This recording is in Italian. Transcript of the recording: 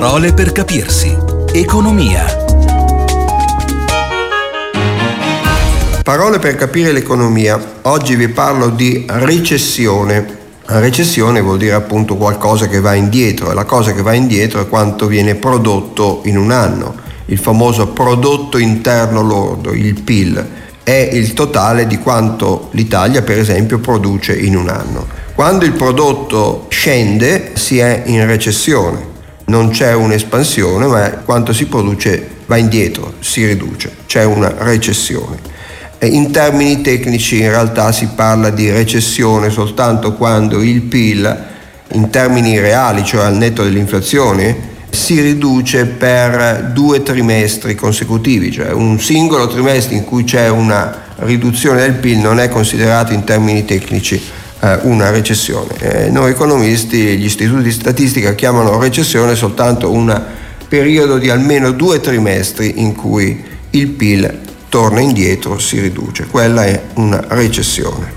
Parole per capirsi. Economia. Parole per capire l'economia. Oggi vi parlo di recessione. Recessione vuol dire appunto qualcosa che va indietro e la cosa che va indietro è quanto viene prodotto in un anno. Il famoso prodotto interno lordo, il PIL, è il totale di quanto l'Italia per esempio produce in un anno. Quando il prodotto scende si è in recessione, non c'è un'espansione, ma quanto si produce va indietro, si riduce, c'è una recessione. In termini tecnici in realtà si parla di recessione soltanto quando il PIL in termini reali, cioè al netto dell'inflazione, si riduce per due trimestri consecutivi, cioè un singolo trimestre in cui c'è una riduzione del PIL non è considerato in termini tecnici una recessione. Eh, noi economisti, gli istituti di statistica chiamano recessione soltanto un periodo di almeno due trimestri in cui il PIL torna indietro, si riduce. Quella è una recessione.